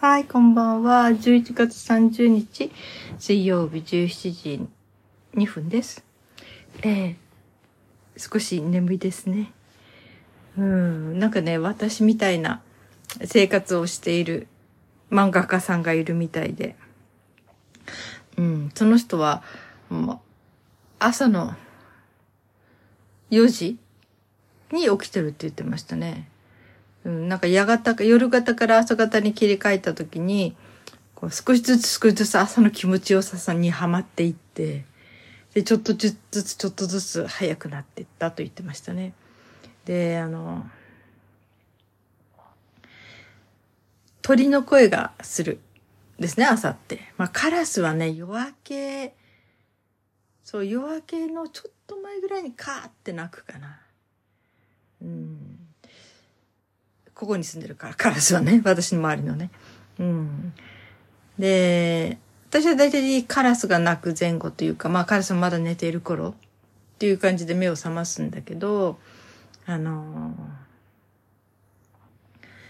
はい、こんばんは。11月30日、水曜日17時2分です。えー、少し眠いですね。うん、なんかね、私みたいな生活をしている漫画家さんがいるみたいで、うん、その人は、もう朝の4時に起きてるって言ってましたね。なんか夜型か、夜型から朝型に切り替えた時に、こう少しずつ少しずつ朝の気持ちよささにはまっていって、で、ちょっとずつちょっとずつ早くなっていったと言ってましたね。で、あの、鳥の声がする。ですね、朝って。まあ、カラスはね、夜明け、そう、夜明けのちょっと前ぐらいにカーって鳴くかな。うん。ここに住んでるから、カラスはね、私の周りのね。うん。で、私は大体カラスが鳴く前後というか、まあカラスもまだ寝ている頃っていう感じで目を覚ますんだけど、あの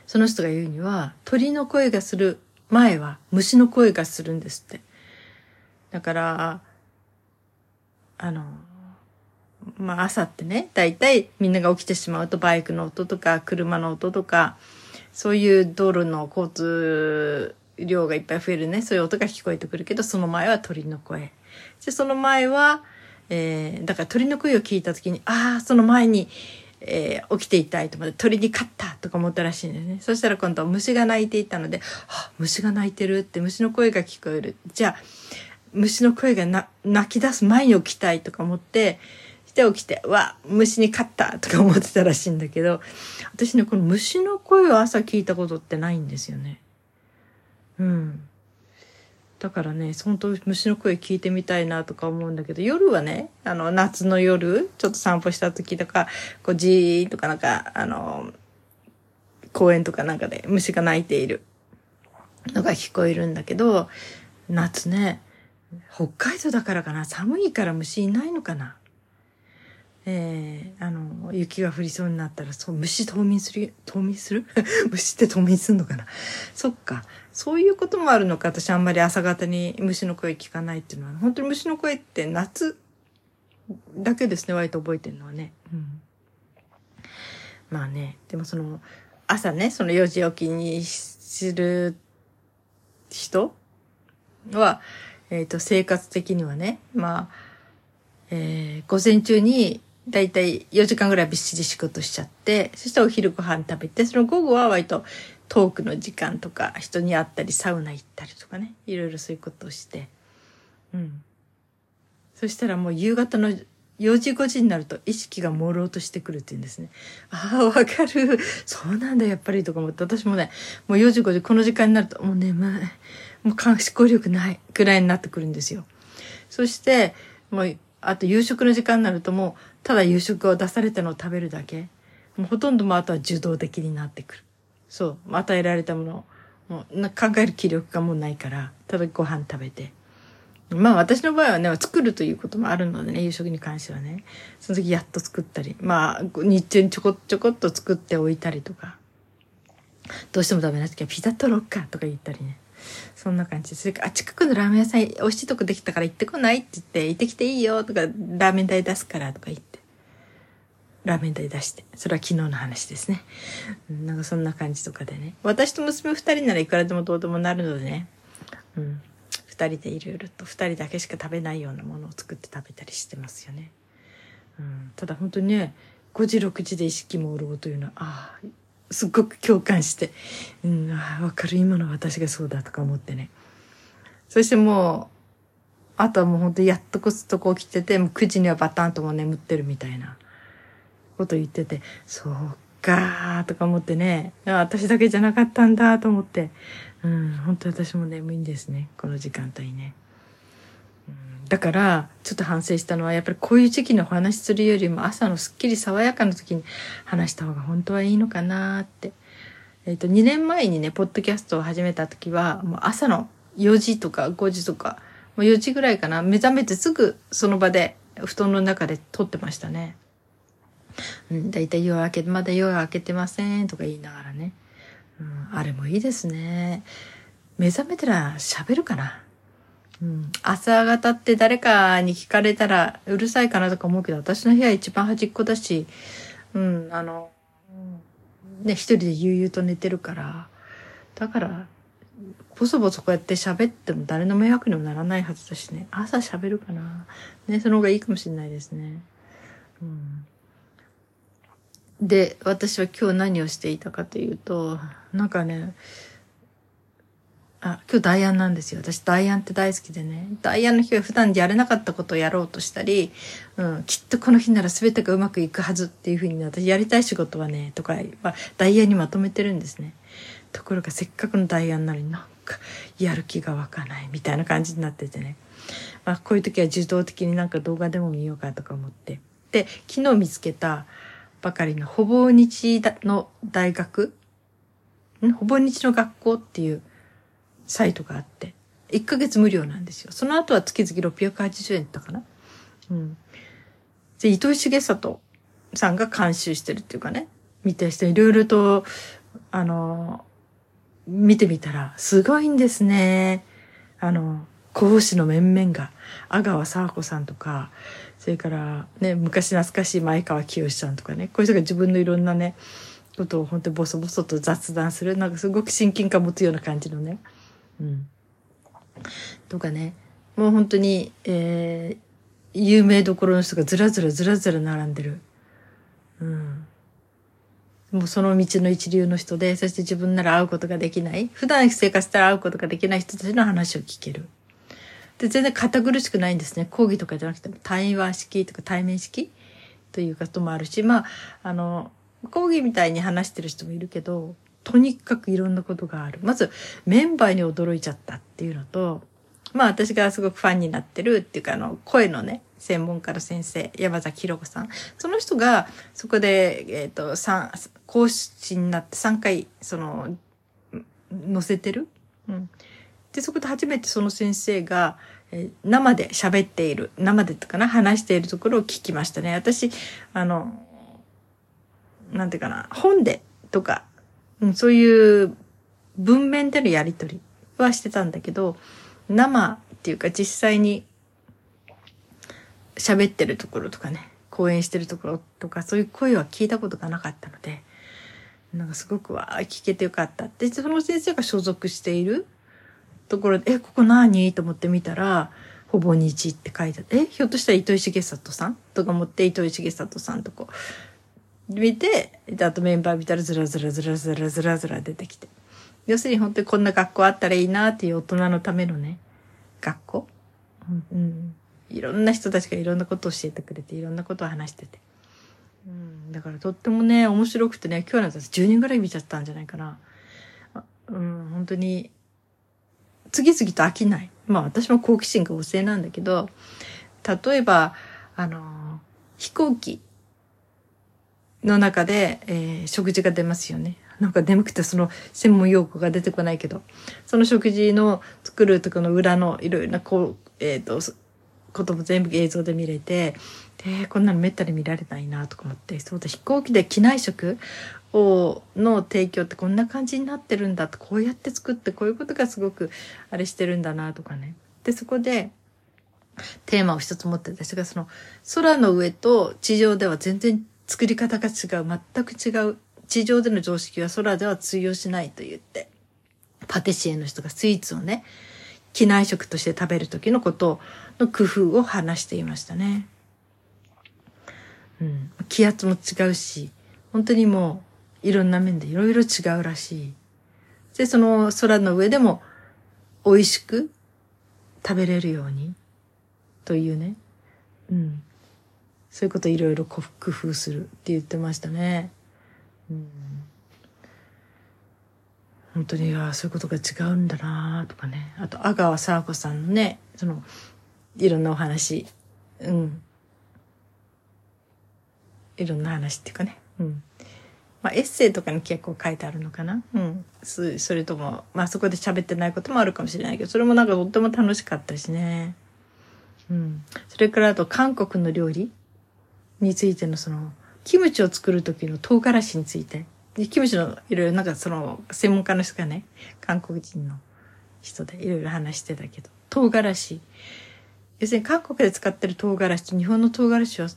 その人が言うには、鳥の声がする前は虫の声がするんですって。だから、あのまあ朝ってね、だいたいみんなが起きてしまうとバイクの音とか車の音とか、そういう道路の交通量がいっぱい増えるね、そういう音が聞こえてくるけど、その前は鳥の声。で、その前は、えー、だから鳥の声を聞いた時に、ああ、その前に、えー、起きていたいと思って鳥に勝ったとか思ったらしいんだよね。そしたら今度は虫が鳴いていたので、あ、虫が鳴いてるって虫の声が聞こえる。じゃあ、虫の声がな泣き出す前に起きたいとか思って、て起きて、わ、虫に勝ったとか思ってたらしいんだけど、私ね、この虫の声を朝聞いたことってないんですよね。うん。だからね、本当虫の声聞いてみたいなとか思うんだけど、夜はね、あの、夏の夜、ちょっと散歩した時とか、こう、じーっとかなんか、あの、公園とかなんかで虫が鳴いているのが聞こえるんだけど、夏ね、北海道だからかな、寒いから虫いないのかな。えー、あの、雪が降りそうになったら、そう、虫冬眠する、冬眠する？虫って冬眠するのかな？そっか。そういうこともあるのか。私あんまり朝方に虫の声聞かないっていうのは、本当に虫の声って夏だけですね、割と覚えてるのはね。うん。まあね、でもその、朝ね、その4時起きにする人は、えっ、と、生活的にはね、まあ、えー午前中にだいたい4時間ぐらいびっしり仕事しちゃって、そしてお昼ご飯食べて、その午後は割とトークの時間とか、人に会ったり、サウナ行ったりとかね、いろいろそういうことをして。うん。そしたらもう夕方の4時5時になると意識が朦朧としてくるっていうんですね。ああ、わかる。そうなんだ、やっぱりとか思って、私もね、もう4時5時、この時間になると、もう眠い。もう思考力ないぐらいになってくるんですよ。そして、もう、あと夕食の時間になるともう、ただ夕食を出されたのを食べるだけ。もうほとんどもあとは受動的になってくる。そう。与えられたもの、もう考える気力がもうないから、ただご飯食べて。まあ私の場合はね、作るということもあるのでね、夕食に関してはね。その時やっと作ったり、まあ日中にちょこちょこっと作っておいたりとか。どうしてもダメな時はピザ取ろうかとか言ったりね。そんな感じ。それか、あ、近くのラーメン屋さん美味しいとこできたから行ってこないって言って、行ってきていいよとか、ラーメン代出すからとか言って。ラーメン代出して。それは昨日の話ですね。うんなんかそんな感じとかでね。私と娘二人ならいくらでもどうでもなるのでね。うん。二人でいろいろと、二人だけしか食べないようなものを作って食べたりしてますよね。うん。ただ本当にね、5時、6時で意識朦朧というのは、ああ、すっごく共感して、うん、ああ、わかる、今の私がそうだとか思ってね。そしてもう、あとはもう本当やっとこすとこ起きてて、もう9時にはバタンともう眠ってるみたいなこと言ってて、そうかーとか思ってね、私だけじゃなかったんだと思って、うん、本当私も眠いんですね、この時間帯ね。うんだから、ちょっと反省したのは、やっぱりこういう時期にお話しするよりも朝のすっきり爽やかな時に話した方が本当はいいのかなって。えっ、と、2年前にね、ポッドキャストを始めた時は、もう朝の4時とか5時とか、もう4時ぐらいかな、目覚めてすぐその場で布団の中で撮ってましたね。うん、だいたい夜明け、まだ夜明けてませんとか言いながらね。うん、あれもいいですね。目覚めたら喋るかな。うん。朝方って誰かに聞かれたらうるさいかなとか思うけど、私の部屋一番端っこだし、うん、あの、ね、一人で悠々と寝てるから、だから、ボソボソこうやって喋っても誰の迷惑にもならないはずだしね。朝喋るかな。ね、その方がいいかもしれないですね。うん。で、私は今日何をしていたかというと、なんかね、あ、今日ダイアンなんですよ。私ダイアンって大好きでね。ダイアンの日は普段やれなかったことをやろうとしたり、うん、きっとこの日なら全てがうまくいくはずっていうふうにね私やりたい仕事はね、とかはダイアンにまとめてるんですね。ところがせっかくのダイアンなのになんかやる気が湧かないみたいな感じになっててね。まあこういう時は自動的になんか動画でも見ようかとか思って。で、昨日見つけたばかりのほぼ日の大学？ほぼ日の学校っていうサイトがあって、1ヶ月無料なんですよ。その後は月々680円だったかな？うん。で、糸井重里さんが監修してるっていうかね、見てしていろいろと、あの、見てみたら、すごいんですね。あの、講師の面々が、阿川佐和子さんとか、それからね、昔懐かしい前川清さんとかね、こういう人が自分のいろんなね、ことを本当にボソボソと雑談する、なんかすごく親近感持つような感じのね、うん。とかね、もう本当に、えー、有名どころの人がずらずらずらずら並んでる。うん。もうその道の一流の人で、そして自分なら会うことができない。普段生活したら会うことができない人たちの話を聞ける。で、全然堅苦しくないんですね。講義とかじゃなくて、対話式とか対面式？ということもあるし、まあ、あの、講義みたいに話してる人もいるけど、とにかくいろんなことがある。まず、メンバーに驚いちゃったっていうのと、まあ私がすごくファンになってるっていうか、あの、声のね、専門家の先生、山崎弘子さん。その人が、そこで、えっ、ー、と、三、講師になって3回、その、載せてる？うん。で、そこで初めてその先生が、え、生で喋っている、生でとかな、話しているところを聞きましたね。私、あの、なんていうかな、本でとか、うん、そういう文面でのやりとりはしてたんだけど、生っていうか実際に喋ってるところとかね、講演してるところとか、そういう声は聞いたことがなかったので、なんかすごくわ、聞けてよかったって、その先生が所属しているところで、え、ここ何？と思って見たら、ほぼ日って書いてあって、え、ひょっとしたら糸井重里さん？とか思って糸井重里さんとこ、見て、あとメンバー見たらずらずらずらずらずらずら出てきて。要するに本当にこんな学校あったらいいなっていう大人のためのね、学校、うん、いろんな人たちがいろんなことを教えてくれて、いろんなことを話してて。うん、だからとってもね、面白くてね、今日の私10人ぐらい見ちゃったんじゃないかな。うん、本当に、次々と飽きない。まあ私も好奇心が旺盛なんだけど、例えば、あの、飛行機の中で、えー、食事が出ますよね。なんか眠くてその専門用語が出てこないけど、その食事の作るとこの裏のいろいろなこう、えっ、ー、と、ことも全部映像で見れて、で、こんなのめったに見られないなとか思って、そうだ、飛行機で機内食を、の提供ってこんな感じになってるんだって、こうやって作ってこういうことがすごくあれしてるんだなとかね。で、そこで、テーマを一つ持って私がその空の上と地上では全然作り方が違う、全く違う地上での常識は空では通用しないと言って、パティシエの人がスイーツをね、機内食として食べる時のことをの工夫を話していましたね。うん。気圧も違うし、本当にもういろんな面でいろいろ違うらしい。で、その空の上でも美味しく食べれるようにというね。うん。そういうこといろいろ工夫するって言ってましたね。うん、本当にああそういうことが違うんだなとかねあと阿川佐和子さんのねそのいろんなお話うんいろんな話っていうかねうんまあ、エッセイとかに結構書いてあるのかなうん。それとも、まあそこで喋ってないこともあるかもしれないけど、それもなんかとっても楽しかったしね。うん。それからあと韓国の料理についてのその、キムチを作る時の唐辛子について。でキムチのいろいろなんかその専門家の人がね、韓国人の人でいろいろ話してたけど唐辛子要するに韓国で使ってる唐辛子と日本の唐辛子は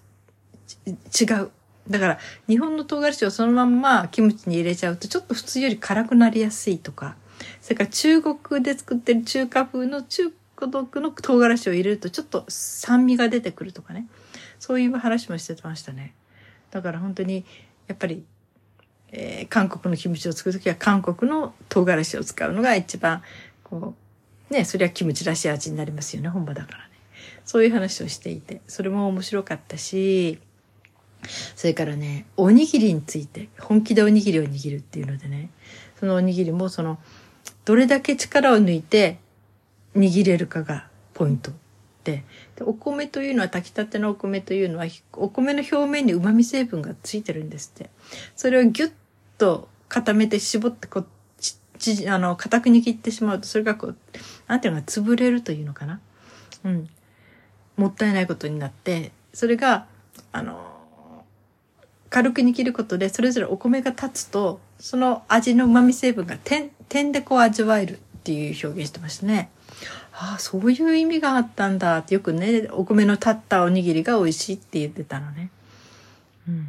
違う。だから日本の唐辛子をそのまんまキムチに入れちゃうとちょっと普通より辛くなりやすいとか。それから中国で作ってる中華風の中国の唐辛子を入れるとちょっと酸味が出てくるとかね。そういう話もしてましたね。だから本当にやっぱり、えー、韓国のキムチを作る時は韓国の唐辛子を使うのが一番こうねそれはキムチらしい味になりますよね本場だからそういう話をしていてそれも面白かったしそれからね、おにぎりについて、本気でおにぎりを握るっていうのでね、そのおにぎりもその、どれだけ力を抜いて握れるかがポイントで、でお米というのは炊きたてのお米というのは、お米の表面に旨味成分がついてるんですって。それをギュッと固めて絞ってこう、ち、ち、あの、固く握ってしまうと、それがこう、なんていうのか、潰れるというのかな。うん。もったいないことになって、それが、あの、軽く握ることでそれぞれお米が立つとその味の旨味成分が点点でこう味わえるっていう表現してましたね。ああそういう意味があったんだってよくねお米の立ったおにぎりが美味しいって言ってたのね。うん、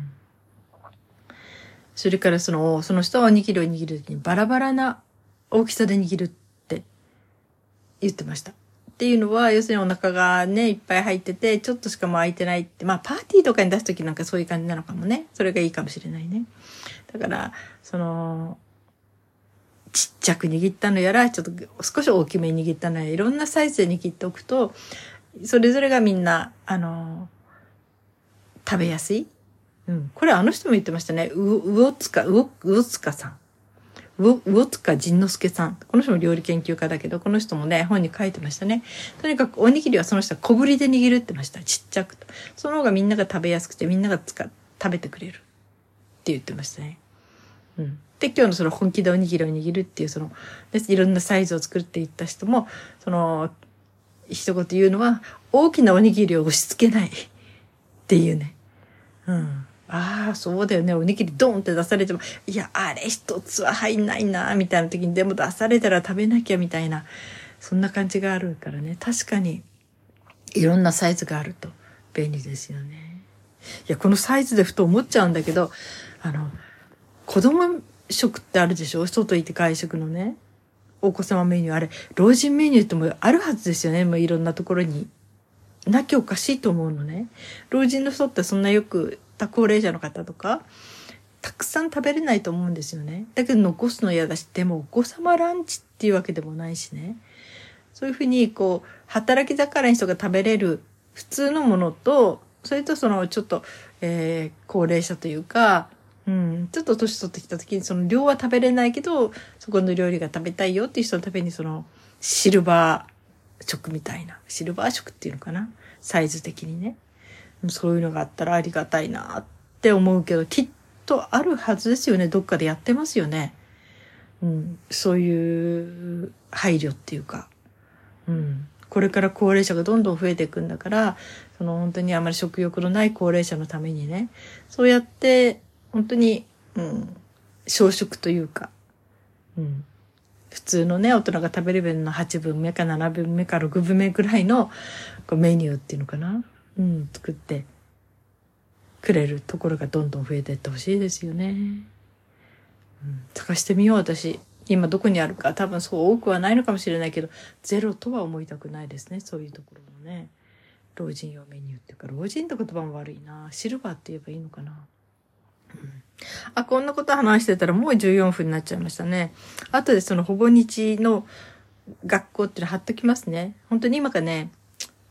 それからそのその人はおにぎりを握る時にバラバラな大きさで握るって言ってました。っていうのは、要するにお腹がね、いっぱい入ってて、ちょっとしかも空いてないって、まあパーティーとかに出すときなんかそういう感じなのかもね。それがいいかもしれないね。だから、その、ちっちゃく握ったのやら、ちょっと少し大きめに握ったのやら、いろんなサイズで握っておくと、それぞれがみんな、あの、食べやすい。うん。これあの人も言ってましたね。う、うおつか、うお、うおつかさん。魚塚仁之助さん。この人も料理研究家だけど、この人もね、本に書いてましたね。とにかくおにぎりはその人は小ぶりで握るってました。ちっちゃくと。その方がみんなが食べやすくて、みんなが使食べてくれる。って言ってましたね。うん。で、今日のその本気でおにぎりを握るっていう、その、いろんなサイズを作って言った人も、その、一言言うのは、大きなおにぎりを押し付けない。っていうね。うん。ああ、そうだよね。おにぎりドンって出されても、いや、あれ一つは入んないな、みたいな時に、でも出されたら食べなきゃ、みたいな、そんな感じがあるからね。確かに、いろんなサイズがあると便利ですよね。いや、このサイズでふと思っちゃうんだけど、あの、子供食ってあるでしょ？外行って外食のね。お子様メニュー、あれ、老人メニューってもあるはずですよね。もういろんなところに。なきゃおかしいと思うのね。老人の人ってそんなよくった高齢者の方とかたくさん食べれないと思うんですよね。だけど残すの嫌だし、でもお子様ランチっていうわけでもないしね。そういうふうにこう働き盛りの人が食べれる普通のものと、それとそのちょっと、えー、高齢者というか、うん、ちょっと年取ってきた時にその量は食べれないけど、そこの料理が食べたいよっていう人のためにそのシルバー食みたいな、シルバー食っていうのかな？サイズ的にね。そういうのがあったらありがたいなって思うけど、きっとあるはずですよね。どっかでやってますよね。うん、そういう配慮っていうか。うん。これから高齢者がどんどん増えていくんだから、その本当にあまり食欲のない高齢者のためにね、そうやって、本当に、うん、小食というか、うん、普通のね、大人が食べる分の8分目か7分目か6分目ぐらいのこうメニューっていうのかな。うん、作ってくれるところがどんどん増えていってほしいですよね。うん、探してみよう私。今どこにあるか。多分そう多くはないのかもしれないけどゼロとは思いたくないですね。そういうところのね。老人用メニューっていうか老人って言葉も悪いな。シルバーって言えばいいのかな、うん、あこんなこと話してたらもう14分になっちゃいましたね。後でそのほぼ日の学校っていうの貼っときますね。本当に今がね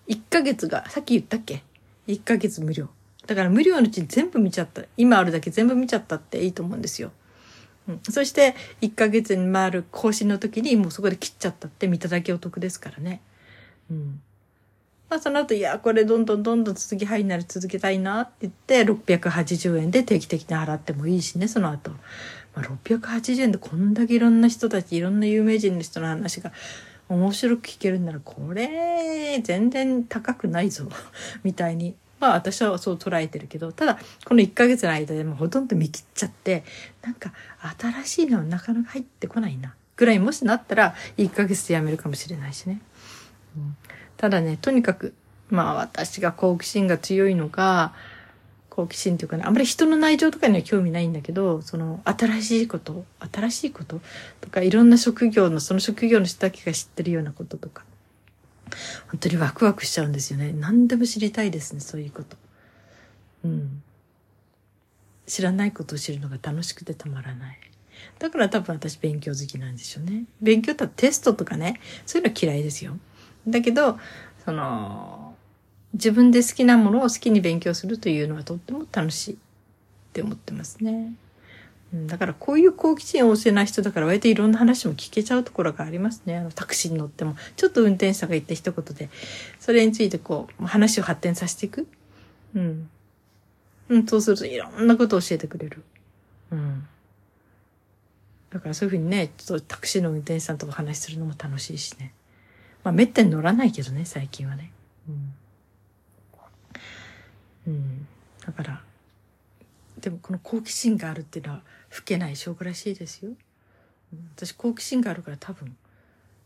1ヶ月が、さっき言ったっけ ?1 ヶ月無料。だから無料のうち全部見ちゃった。今あるだけ全部見ちゃったっていいと思うんですよ。うん、そして、1ヶ月に回る更新の時にもうそこで切っちゃったって見ただけお得ですからね。うん。まあその後、いや、これどんどんどんどん続きはいなら続けたいなって言って、680円で定期的に払ってもいいしね、その後。まあ、680円でこんだけいろんな人たち、いろんな有名人の人の話が面白く聞けるんならこれ全然高くないぞ。みたいに。まあ私はそう捉えてるけどただこの1ヶ月の間でもほとんど見切っちゃってなんか新しいのはなかなか入ってこないな。ぐらいもしなったら、1ヶ月で辞めるかもしれないしね。うん、ただね、とにかく、まあ私が好奇心が強いのか、好奇心っていうかね、あんまり人の内情とかには興味ないんだけど、その新しいこと、新しいこととか、いろんな職業の、その職業の人だけが知ってるようなこととか、本当にワクワクしちゃうんですよね。何でも知りたいですね、そういうこと。うん。知らないことを知るのが楽しくてたまらない。だから多分私勉強好きなんでしょうね。勉強ってテストとかね、そういうの嫌いですよ。だけど、その、自分で好きなものを好きに勉強するというのはとっても楽しいって思ってますね。だからこういう好奇心旺盛な人だから割といろんな話も聞けちゃうところがありますね。あのタクシーに乗っても。ちょっと運転手さんが言った一言で、それについてこう、話を発展させていく。うん。うん、そうするといろんなことを教えてくれる。うん。だからそういうふうにね、ちょっとタクシーの運転手さんとか話するのも楽しいしね。まあ、めったに乗らないけどね、最近はね。うん。うん。だから、でもこの好奇心があるっていうのは、老けない証拠らしいですよ。私好奇心があるから多分、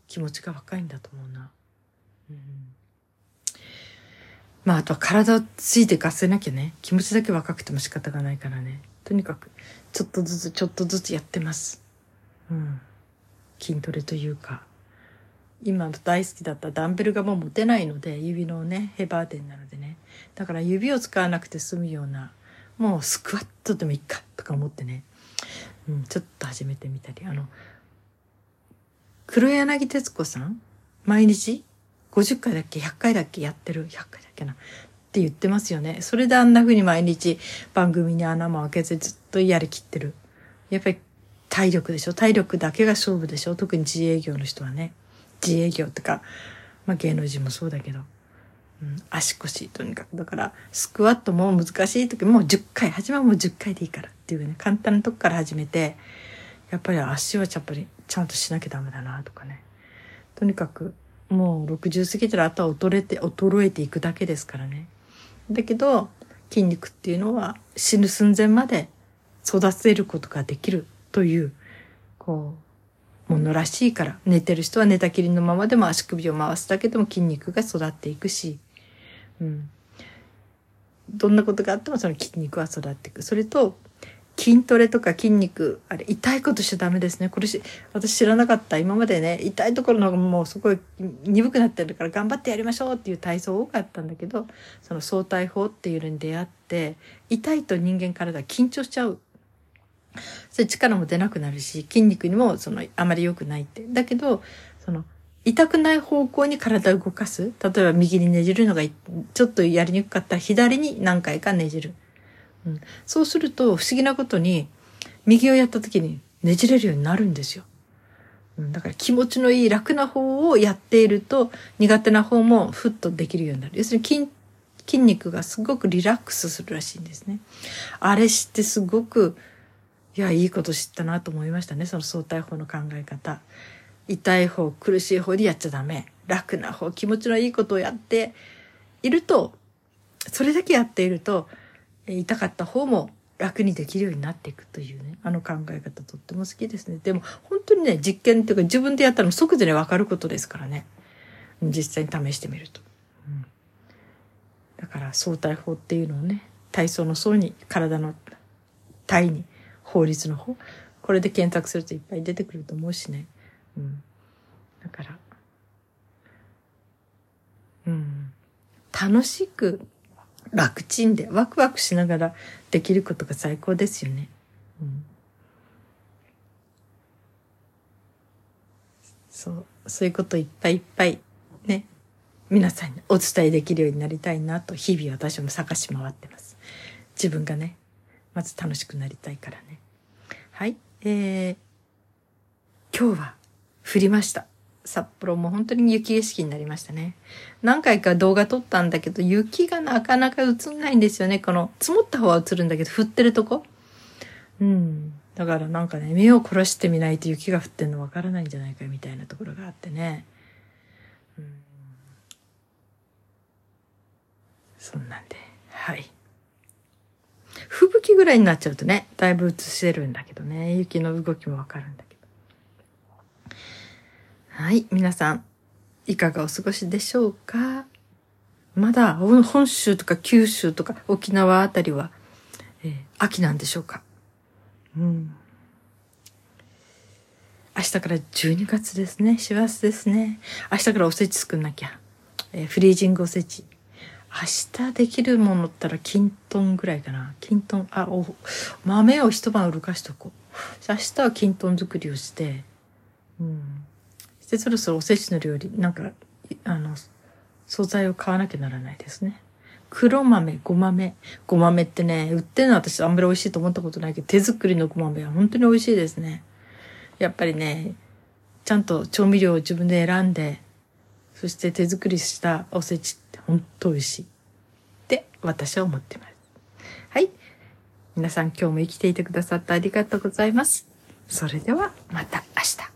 気持ちが若いんだと思うな。うん。まあ、あとは体をついてかせなきゃね。気持ちだけ若くても仕方がないからね。とにかく、ちょっとずつ、ちょっとずつやってます。うん。筋トレというか。今大好きだったダンベルがもう持てないので、指のね、ヘバーテンなのでね。だから指を使わなくて済むような、もうスクワットでもいいかとか思ってね、うん、ちょっと始めてみたり。あの、黒柳徹子さん？毎日？50回だっけ ?100 回だっけ？やってる ?100 回だっけな？って言ってますよね。それであんな風に毎日番組に穴も開けずずっとやりきってる。やっぱり体力でしょ？体力だけが勝負でしょ？特に自営業の人はね。自営業とか、まあ芸能人もそうだけど、うん、足腰とにかく。だから、スクワットも難しい時もう10回、始まるもう10回でいいからっていうね、簡単なとこから始めて、やっぱり足はやっぱりちゃんとしなきゃダメだなとかね。とにかく、もう60過ぎたらあとは衰えて、衰えていくだけですからね。だけど、筋肉っていうのは死ぬ寸前まで育てることができるという、こう、ものらしいから、寝てる人は寝たきりのままでも足首を回すだけでも筋肉が育っていくし、うん。どんなことがあってもその筋肉は育っていく。それと、筋トレとか筋肉、あれ、痛いことしちゃダメですね。これし、私知らなかった。今までね、痛いところの方がもうすごい鈍くなってるから頑張ってやりましょうっていう体操多かったんだけど、その相対法っていうのに出会って、痛いと人間体緊張しちゃうそれ力も出なくなるし、筋肉にもそのあまり良くないって。だけど、その痛くない方向に体を動かす。例えば右にねじるのがちょっとやりにくかったら左に何回かねじる。うん、そうすると不思議なことに右をやった時にねじれるようになるんですよ。うん、だから気持ちのいい楽な方をやっていると苦手な方もふっとできるようになる。要するに筋筋肉がすごくリラックスするらしいんですね。あれ知ってすごくいや、いいこと知ったなと思いましたね。その相対法の考え方。痛い方、苦しい方でやっちゃダメ。楽な方、気持ちのいいことをやっていると、それだけやっていると、痛かった方も楽にできるようになっていくというね、あの考え方とっても好きですね。でも本当にね、実験っていうか自分でやったら即座にわかることですからね。実際に試してみると。うん、だから相対法っていうのをね、体操の層に体の体に法律の方？これで検索するといっぱい出てくると思うしね。うん。だから、うん。楽しく、楽ちんで、ワクワクしながらできることが最高ですよね。うん。そう、そういうこといっぱいいっぱい、ね。皆さんにお伝えできるようになりたいなと、日々私も探し回ってます。自分がね、まず楽しくなりたいからね。はい。えー、今日は降りました。札幌も本当に雪景色になりましたね。何回か動画撮ったんだけど、雪がなかなか映んないんですよね。この、積もった方は映るんだけど、降ってるとこ。うん。だからなんかね、目を凝らしてみないと雪が降ってんのわからないんじゃないかみたいなところがあってね。うん。そんなんで、はい。吹雪ぐらいになっちゃうとね、だいぶ映せるんだけどね、雪の動きもわかるんだけど。はい、皆さん、いかがお過ごしでしょうか？まだ本州とか九州とか沖縄あたりは、えー、秋なんでしょうか？うん。明日から12月ですね。師走ですね。明日からおせち作んなきゃ。えー、フリージングおせち。明日できるものったらきんとんぐらいかな。きんとん、あ、お、豆を一晩うるかしとこう。明日はきんとん作りをして、うん。で、そろそろおせちの料理、なんか、あの、素材を買わなきゃならないですね。黒豆、ご豆。ご豆ってね、売ってるのは私あんまり美味しいと思ったことないけど、手作りのご豆は本当に美味しいですね。やっぱりね、ちゃんと調味料を自分で選んで、そして手作りしたおせちって本当美味しい。って私は思ってます。はい。皆さん今日も生きていてくださってありがとうございます。それではまた明日。